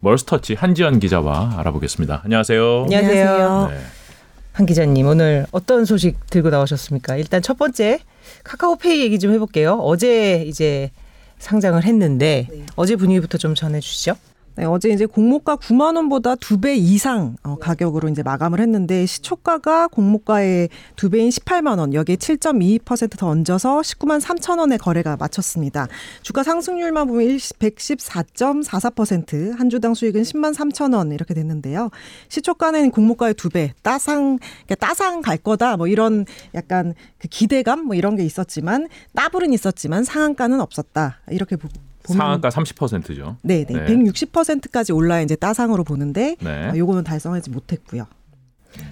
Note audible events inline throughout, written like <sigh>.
멀스터치 한지연 기자와 알아보겠습니다. 안녕하세요. 안녕하세요. 네. 한 기자님 오늘 어떤 소식 들고 나오셨습니까? 일단 첫 번째 카카오페이 얘기 좀 해볼게요. 어제 이제 상장을 했는데 네. 어제 분위기부터 좀 전해주시죠. 네, 어제 이제 공모가 9만 원보다 두 배 이상 어, 가격으로 이제 마감을 했는데 시초가가 공모가의 두 배인 18만 원, 여기에 7.22%더 얹어서 19만 3천 원의 거래가 마쳤습니다. 주가 상승률만 보면 114.44%, 한 주당 수익은 10만 3천 원 이렇게 됐는데요. 시초가는 공모가의 두 배, 따상 그러니까 따상 갈 거다 뭐 이런 약간 그 기대감 뭐 이런 게 있었지만 따블은 있었지만 상한가는 없었다 이렇게 보고 상한가 30%죠. 네, 네. 160%까지 올라 이제 따상으로 보는데 네. 어, 요거는 달성하지 못했고요.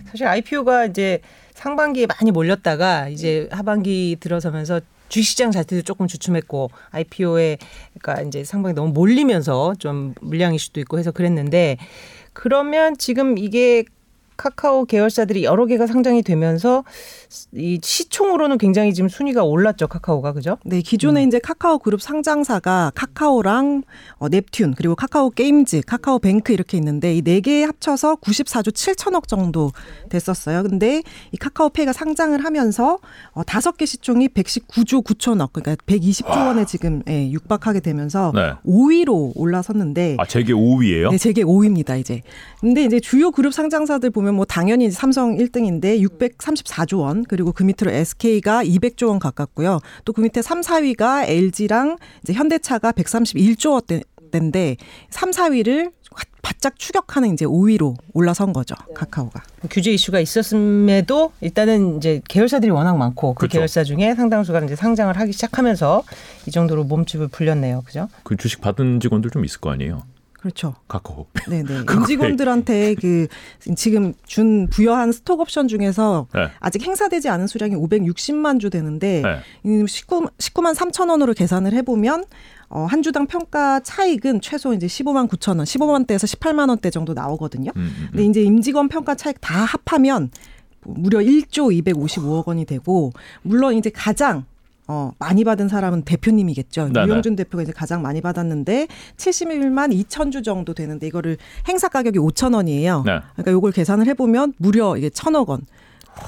사실 IPO가 이제 상반기에 많이 몰렸다가 이제 하반기 들어서면서 주시장 자체도 조금 주춤했고 IPO에 그러니까 이제 상반기 너무 몰리면서 좀 물량 이슈도 있고 해서 그랬는데 그러면 지금 이게 카카오 계열사들이 여러 개가 상장이 되면서 이 시총으로는 굉장히 지금 순위가 올랐죠 카카오가 그죠? 네 기존에 음. 이제 카카오 그룹 상장사가 카카오랑 어, 넵튠 그리고 카카오 게임즈, 카카오 뱅크 이렇게 있는데 이 네 개 합쳐서 94조 7천억 정도 됐었어요. 근데 이 카카오페이가 상장을 하면서 어, 다섯 개 시총이 119조 9천억 그러니까 120조 와. 원에 지금 예, 육박하게 되면서 네. 5위로 올라섰는데 아 재계 5위예요? 네 재계 5위입니다 이제. 근데 이제 주요 그룹 상장사들 보면 보면 뭐 당연히 삼성 1등인데 634조 원 그리고 그 밑으로 SK가 200조 원 가깝고요. 또 그 밑에 3, 4위가 LG랑 이제 현대차가 131조 원대 인데 3, 4위를 바짝 추격하는 이제 5위로 올라선 거죠. 카카오가. 규제 이슈가 있었음에도 일단은 이제 계열사들이 워낙 많고 그 그렇죠. 계열사 중에 상당수가 이제 상장을 하기 시작하면서 이 정도로 몸집을 불렸네요. 그죠? 그 주식 받은 직원들 좀 있을 거 아니에요. 그렇죠. 카카오. 네네. <laughs> 임직원들한테 그 지금 준 부여한 스톡 옵션 중에서 네. 아직 행사되지 않은 수량이 560만 주 되는데 네. 19, 19만 3천 원으로 계산을 해보면 어, 한 주당 평가 차익은 최소 이제 15만 9천 원, 15만 대에서 18만 원대 정도 나오거든요. 음, 음, 음. 근데 이제 임직원 평가 차익 다 합하면 무려 1조 255억 원이 되고 물론 이제 가장 어, 많이 받은 사람은 대표님이겠죠. 네네. 유영준 대표가 이제 가장 많이 받았는데 71만 2천 주 정도 되는데 이거를 행사 가격이 5천 원이에요. 네. 그러니까 요걸 계산을 해보면 무려 이게 천억 원.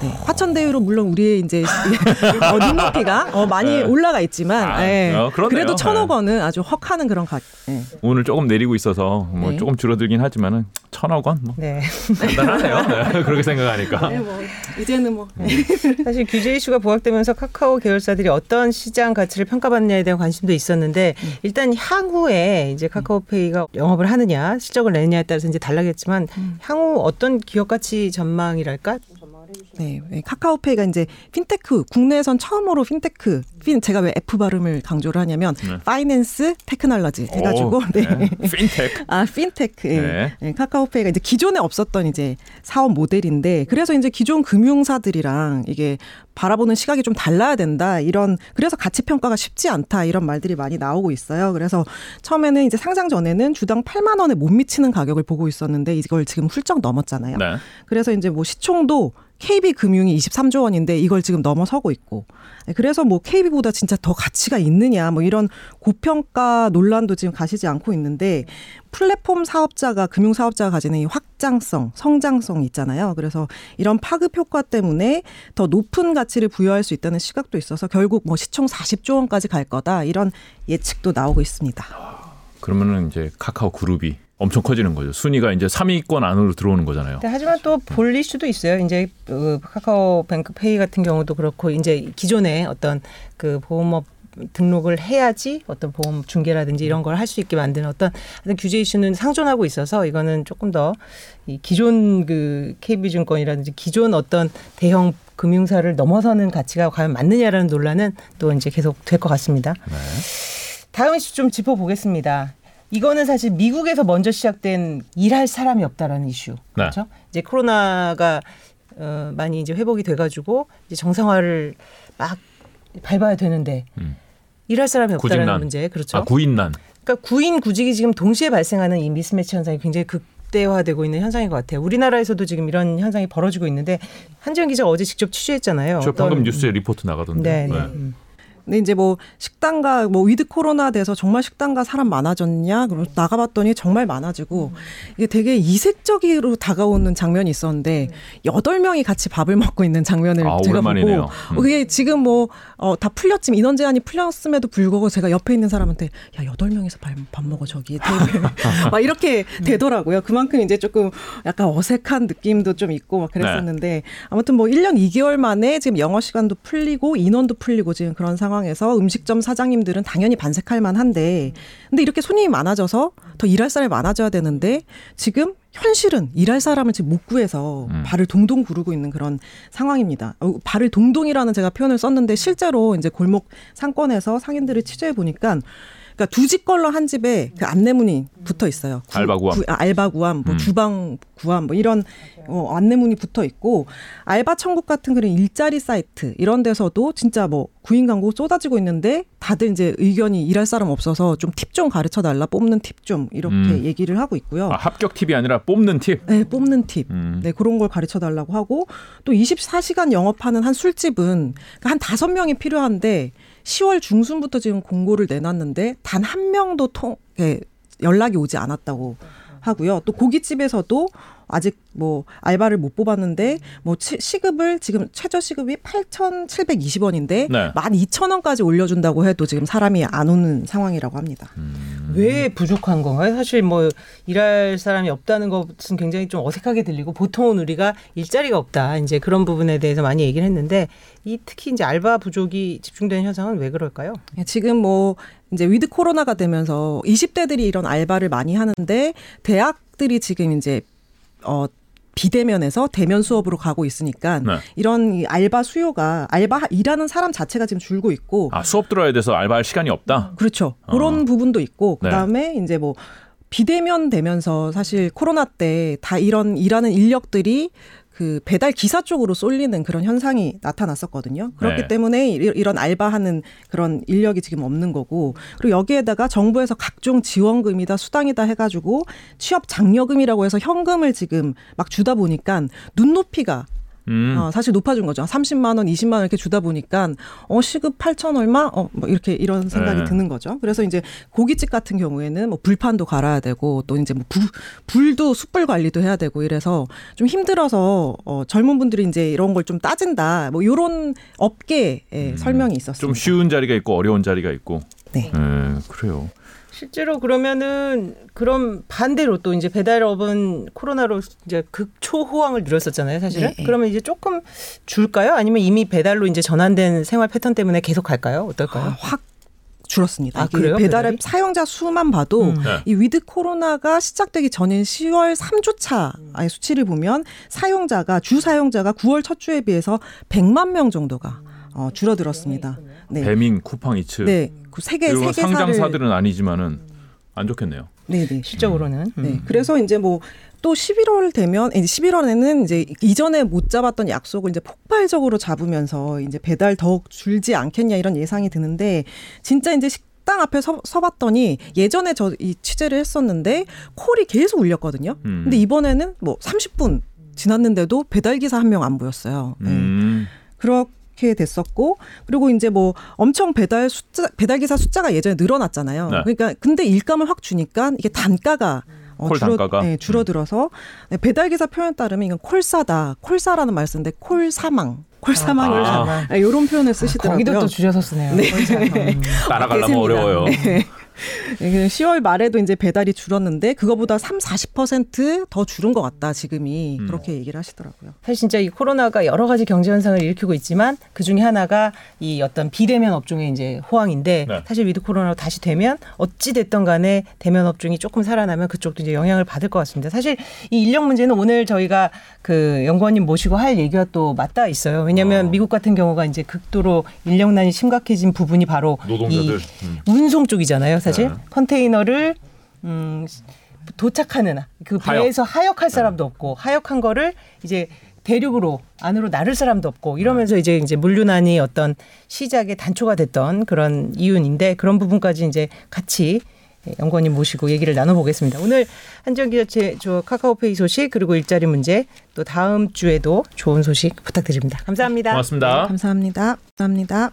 네. 화천대유로 물론 우리의 이제 <laughs> 어, 눈높이가 어, 많이 네. 올라가 있지만 아, 네. 어, 그래도 천억 네. 원은 아주 헉하는 그런 가. 네. 오늘 조금 내리고 있어서 뭐 네. 조금 줄어들긴 하지만은 천억 원 뭐. 네. 간단하네요. 네. <laughs> 그렇게 생각하니까. 네, 뭐 이제는 뭐 <laughs> 사실 규제 이슈가 부각되면서 카카오 계열사들이 어떤 시장 가치를 평가받느냐에 대한 관심도 있었는데 음. 일단 향후에 이제 카카오페이가 영업을 하느냐 실적을 내느냐에 따라서 이제 달라겠지만 음. 향후 어떤 기업 가치 전망이랄까 네, 네, 카카오페이가 이제 핀테크 국내에선 처음으로 핀테크 핀 제가 왜 F 발음을 강조를 하냐면 네. finance technology 해가지고 오, 네. 네. 핀테크 <laughs> 아 핀테크 네. 네. 카카오페이가 이제 기존에 없었던 이제 사업 모델인데 그래서 이제 기존 금융사들이랑 이게 바라보는 시각이 좀 달라야 된다 이런 그래서 가치 평가가 쉽지 않다 이런 말들이 많이 나오고 있어요. 그래서 처음에는 이제 상장 전에는 주당 8만 원에 못 미치는 가격을 보고 있었는데 이걸 지금 훌쩍 넘었잖아요. 네. 그래서 이제 뭐 시총도 KB 금융이 23조 원인데 이걸 지금 넘어서고 있고 네, 그래서 뭐 KB보다 진짜 더 가치가 있느냐 뭐 이런 고평가 논란도 지금 가시지 않고 있는데 플랫폼 사업자가 금융 사업자가 가지는 이 확장성, 성장성 있잖아요. 그래서 이런 파급 효과 때문에 더 높은 가치를 부여할 수 있다는 시각도 있어서 결국 뭐 시총 40조 원까지 갈 거다 이런 예측도 나오고 있습니다. 그러면은 이제 카카오 그룹이 엄청 커지는 거죠. 순위가 이제 3위권 안으로 들어오는 거잖아요. 네, 하지만 또 볼 이슈도 있어요. 이제 그 카카오뱅크 페이 같은 경우도 그렇고 이제 기존에 어떤 그 보험업 등록을 해야지 어떤 보험 중개라든지 이런 걸 할 수 있게 만드는 어떤 규제 이슈는 상존하고 있어서 이거는 조금 더 이 기존 그 KB증권이라든지 기존 어떤 대형 금융사를 넘어서는 가치가 과연 맞느냐라는 논란은 또 이제 계속 될 것 같습니다. 네. 다음 이슈 좀 짚어보겠습니다. 이거는 사실 미국에서 먼저 시작된 일할 사람이 없다라는 이슈. 네. 그렇죠? 이제 코로나가 어, 많이 이제 회복이 돼가지고 이제 정상화를 막 밟아야 되는데 음. 일할 사람이 없다라는 구직난. 문제. 그렇죠. 아, 구인난. 그러니까 구인 구직이 지금 동시에 발생하는 이 미스매치 현상이 굉장히 극대화되고 있는 현상인 것 같아요. 우리나라에서도 지금 이런 현상이 벌어지고 있는데 한지영 기자가 어제 직접 취재했잖아요. 저 방금 뉴스에 리포트 나가던데. 네. 네. 네. 음. 근데 이제 뭐 식당가 뭐 위드 코로나 돼서 정말 식당가 사람 많아졌냐? 그리고 나가봤더니 정말 많아지고 이게 되게 이색적으로 다가오는 장면이 있었는데 여덟 명이 같이 밥을 먹고 있는 장면을 아, 제가 오랜만이네요. 보고 음. 그게 지금 뭐 어, 다 풀렸지만 인원 제한이 풀렸음에도 불구하고 제가 옆에 있는 사람한테 야 여덟 명이서 밥, 밥 먹어 저기 <laughs> 막 이렇게 되더라고요. 그만큼 이제 조금 약간 어색한 느낌도 좀 있고 막 그랬었는데 네. 아무튼 뭐 1년 2개월 만에 지금 영어 시간도 풀리고 인원도 풀리고 지금 그런 상황 에서 음식점 사장님들은 당연히 반색할 만한데 근데 이렇게 손님이 많아져서 더 일할 사람이 많아져야 되는데 지금 현실은 일할 사람을 지금 못 구해서 음. 발을 동동 구르고 있는 그런 상황입니다. 어, 발을 동동이라는 제가 표현을 썼는데 실제로 이제 골목 상권에서 상인들을 취재해 보니까 그러니까 두 집 걸로 한 집에 그 안내문이 붙어 있어요. 구, 알바 구함, 구, 아, 알바 구함, 뭐 음. 주방 구함, 뭐 이런 어, 안내문이 붙어 있고 알바 천국 같은 그런 일자리 사이트 이런 데서도 진짜 뭐 구인 광고 쏟아지고 있는데 다들 이제 의견이 일할 사람 없어서 좀 팁 좀 가르쳐 달라 뽑는 팁 좀 이렇게 음. 얘기를 하고 있고요. 아, 합격 팁이 아니라 뽑는 팁. 네, 뽑는 팁. 음. 네, 그런 걸 가르쳐 달라고 하고 또 24시간 영업하는 한 술집은 한 다섯 명이 필요한데 10월 중순부터 지금 공고를 내놨는데 단 한 명도 통 예, 연락이 오지 않았다고 하고요. 또 고깃집에서도 아직 뭐 알바를 못 뽑았는데 뭐 시급을 지금 최저 시급이 8,720원인데 네. 12,000원까지 올려준다고 해도 지금 사람이 안 오는 상황이라고 합니다. 음. 왜 부족한 건가요? 사실 뭐 일할 사람이 없다는 것은 굉장히 좀 어색하게 들리고 보통은 우리가 일자리가 없다 이제 그런 부분에 대해서 많이 얘기를 했는데 이 특히 이제 알바 부족이 집중되는 현상은 왜 그럴까요? 예, 지금 뭐 이제 위드 코로나가 되면서 20대들이 이런 알바를 많이 하는데 대학들이 지금 이제 어 비대면에서 대면 수업으로 가고 있으니까 네. 이런 알바 수요가 알바 일하는 사람 자체가 지금 줄고 있고 아 수업 들어야 돼서 알바할 시간이 없다. 그렇죠. 어. 그런 부분도 있고 네. 그다음에 네. 이제 뭐 비대면 되면서 사실 코로나 때 다 이런 일하는 인력들이 그 배달 기사 쪽으로 쏠리는 그런 현상이 나타났었거든요. 그렇기 네. 때문에 이런 알바하는 그런 인력이 지금 없는 거고 그리고 여기에다가 정부에서 각종 지원금이다 수당이다 해가지고 취업 장려금이라고 해서 현금을 지금 막 주다 보니까 눈높이가 음. 어, 사실 높아진 거죠. 30만 원, 20만 원 이렇게 주다 보니까 어 시급 8천 얼마 어 뭐 이렇게 이런 생각이 네. 드는 거죠. 그래서 이제 고깃집 같은 경우에는 뭐 불판도 갈아야 되고 또 이제 뭐 불, 불도 숯불 관리도 해야 되고 이래서 좀 힘들어서 어 젊은 분들이 이제 이런 걸 좀 따진다. 뭐 요런 업계에 음. 설명이 있었습니다. 좀 쉬운 자리가 있고 어려운 자리가 있고. 네. 네 그래요. 실제로 그러면은 그럼 반대로 또 이제 배달업은 코로나로 이제 극초 호황을 누렸었잖아요, 사실은. 네. 그러면 이제 조금 줄까요? 아니면 이미 배달로 이제 전환된 생활 패턴 때문에 계속 갈까요? 어떨까요? 아, 확 줄었습니다. 아, 그래요? 배달앱 사용자 수만 봐도 음. 네. 이 위드 코로나가 시작되기 전인 10월 3주 차의 수치를 보면 사용자가 주 사용자가 9월 첫 주에 비해서 100만 명 정도가 어, 줄어들었습니다. 네. 배민, 쿠팡 이츠. 네. 그 세계 세계 상장사들은 아니지만은 안 좋겠네요. 네, 네. 실적으로는. 음. 네. 그래서 이제 뭐 또 11월 되면 이제 11월에는 이제 이전에 못 잡았던 약속을 이제 폭발적으로 잡으면서 이제 배달 더욱 줄지 않겠냐 이런 예상이 드는데 진짜 이제 식당 앞에 서, 서봤더니 예전에 저 이 취재를 했었는데 콜이 계속 울렸거든요. 음. 근데 이번에는 뭐 30분 지났는데도 배달 기사 한 명 안 보였어요. 네. 음. 그렇 그렇게 됐었고 그리고 이제 뭐 엄청 배달 숫자 배달 기사 숫자가 예전에 늘어났잖아요. 네. 그러니까 근데 일감을 확 주니까 이게 단가가 어, 콜 줄어, 단가가 네, 줄어들어서 네, 배달 기사 표현 따르면 이건 콜사다 콜사라는 말 쓰는데 콜 사망 콜 사망을 아. <laughs> 아. 이런 표현을 쓰시더라고요. 거기도 또 줄여서 쓰네요. 네. 따라가려면 어려워요. 네. 10월 말에도 이제 배달이 줄었는데 그거보다 3, 40%더 줄은 것 같다 지금이 음. 그렇게 얘기를 하시더라고요. 사실 진짜 이 코로나가 여러 가지 경제 현상을 일으키고 있지만 그 중에 하나가 이 어떤 비대면 업종의 이제 호황인데 네. 사실 위드 코로나로 다시 되면 어찌 됐던 간에 대면 업종이 조금 살아나면 그쪽도 이제 영향을 받을 것 같습니다. 사실 이 인력 문제는 오늘 저희가 그 연구원님 모시고 할 얘기가 또 맞닿아 있어요. 왜냐하면 어. 미국 같은 경우가 이제 극도로 인력난이 심각해진 부분이 바로 노동자들. 이 음. 운송 쪽이잖아요. 사실 네. 컨테이너를 음 도착하는 그 배에서 하역. 할 네. 사람도 없고 하역한 거를 이제 대륙으로 안으로 나를 사람도 없고 이러면서 이제 이제 물류난이 어떤 시작의 단초가 됐던 그런 이유인데 그런 부분까지 이제 같이 연구원님 모시고 얘기를 나눠보겠습니다. 오늘 한정 기자 저 카카오페이 소식 그리고 일자리 문제 또 다음 주에도 좋은 소식 부탁드립니다. 감사합니다. 고맙습니다. 네, 감사합니다. 감사합니다.